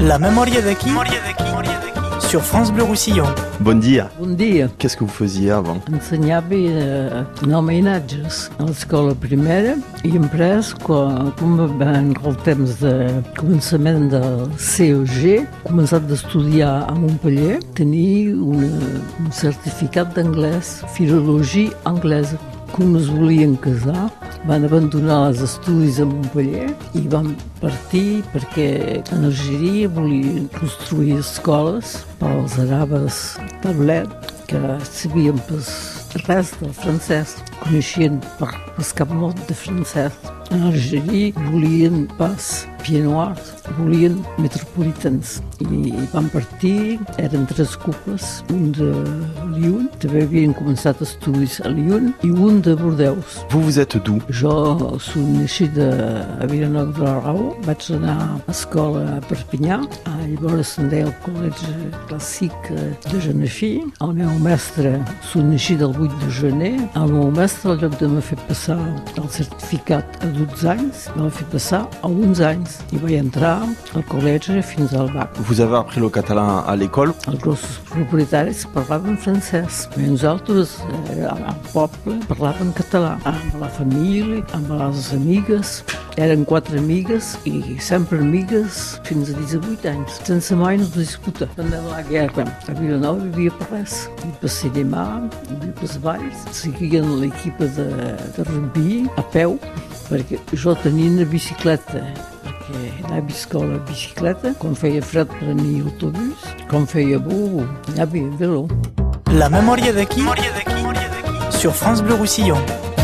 La memòria d'aquí sur France Bleu Roussillon. Bon dia. Bon dia. Qu'est-ce que vous faisiez avant Ensenyava eh, nomenatges a l'escola primera i després, quan, com el temps de començament del COG, començat d'estudiar a Montpellier, tenir una, un certificat d'anglès, filologia anglesa. Com es volien casar, van abandonar els estudis a Montpellier i van partir perquè en Algeria volien construir escoles per als arabes tablet que sabien pas res del francès, coneixien per, pas cap mot de francès. En Algeria volien pas pianoars, volien metropolitans i van partir, eren tres cuples, un de Lyon, també havien començat estudis a Lyon, i un de Bordeus. Vous, vous êtes d'où Jo soc naixida a Vilanova de la Rau, vaig anar a escola a Perpinyà, ah, llavors se'n deia el col·legi clàssic de Genefí. El meu mestre soc naixida el 8 de gener. El meu mestre, al lloc de me fer passar certificat a 12 anys, me passar a 11 anys i vaig entrar al col·legi fins al BAC. Vous avez appris le catalan à l'école Els grossos propietaris parlaven francès, i nosaltres eh, al poble parlaven català, amb la família, amb les amigues. Eren quatre amigues i sempre amigues fins a 18 anys, sense mai no disputar. També la guerra. A Vilanova hi havia per res. Hi havia per cinema, hi havia per balls. Seguien l'equip de, de rugby a peu, perquè jo tenia una bicicleta perquè anava a escola a bicicleta, quan feia fred prenia autobús, quan feia bo anava a velo. La memòria d'aquí sur France Bleu Roussillon.